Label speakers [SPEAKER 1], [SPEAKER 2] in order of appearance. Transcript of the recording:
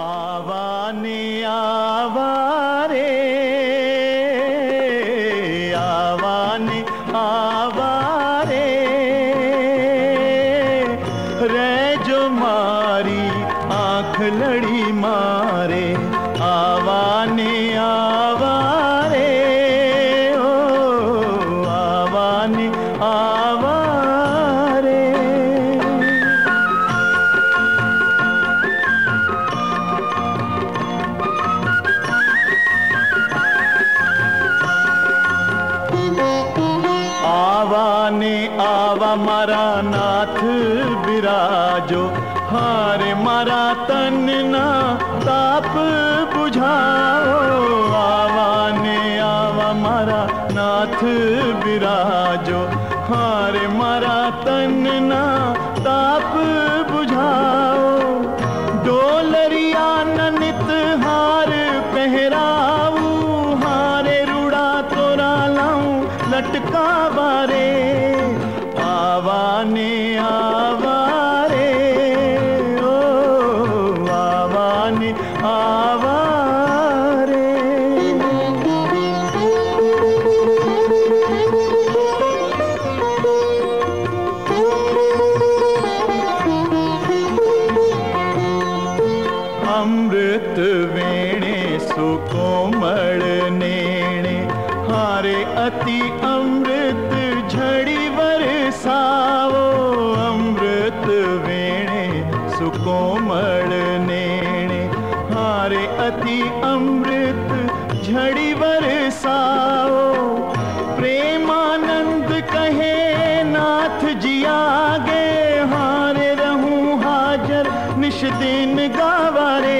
[SPEAKER 1] आवाने आवारे आवाने आवारे। रे जो मारी आँख लड़ी मारे आवाने ने आवा मारा नाथ बिराजो। हारे मरा तन ना ताप बुझाओ। आवा ने आवा मारा नाथ बिराजो। हारे मरा तन ना लटका बारे आवाने आवारे ओ आवाने आवारे। अमृत वेणे सुकोमल अति अमृत झड़ी बरसाओ अमृत वेणे, सुकोमल नेणे। हारे अति अमृत झड़ी बरसाओ प्रेमानंद कहे, नाथ जी आगे। हारे रहूँ हाजर, निश दिन गावारे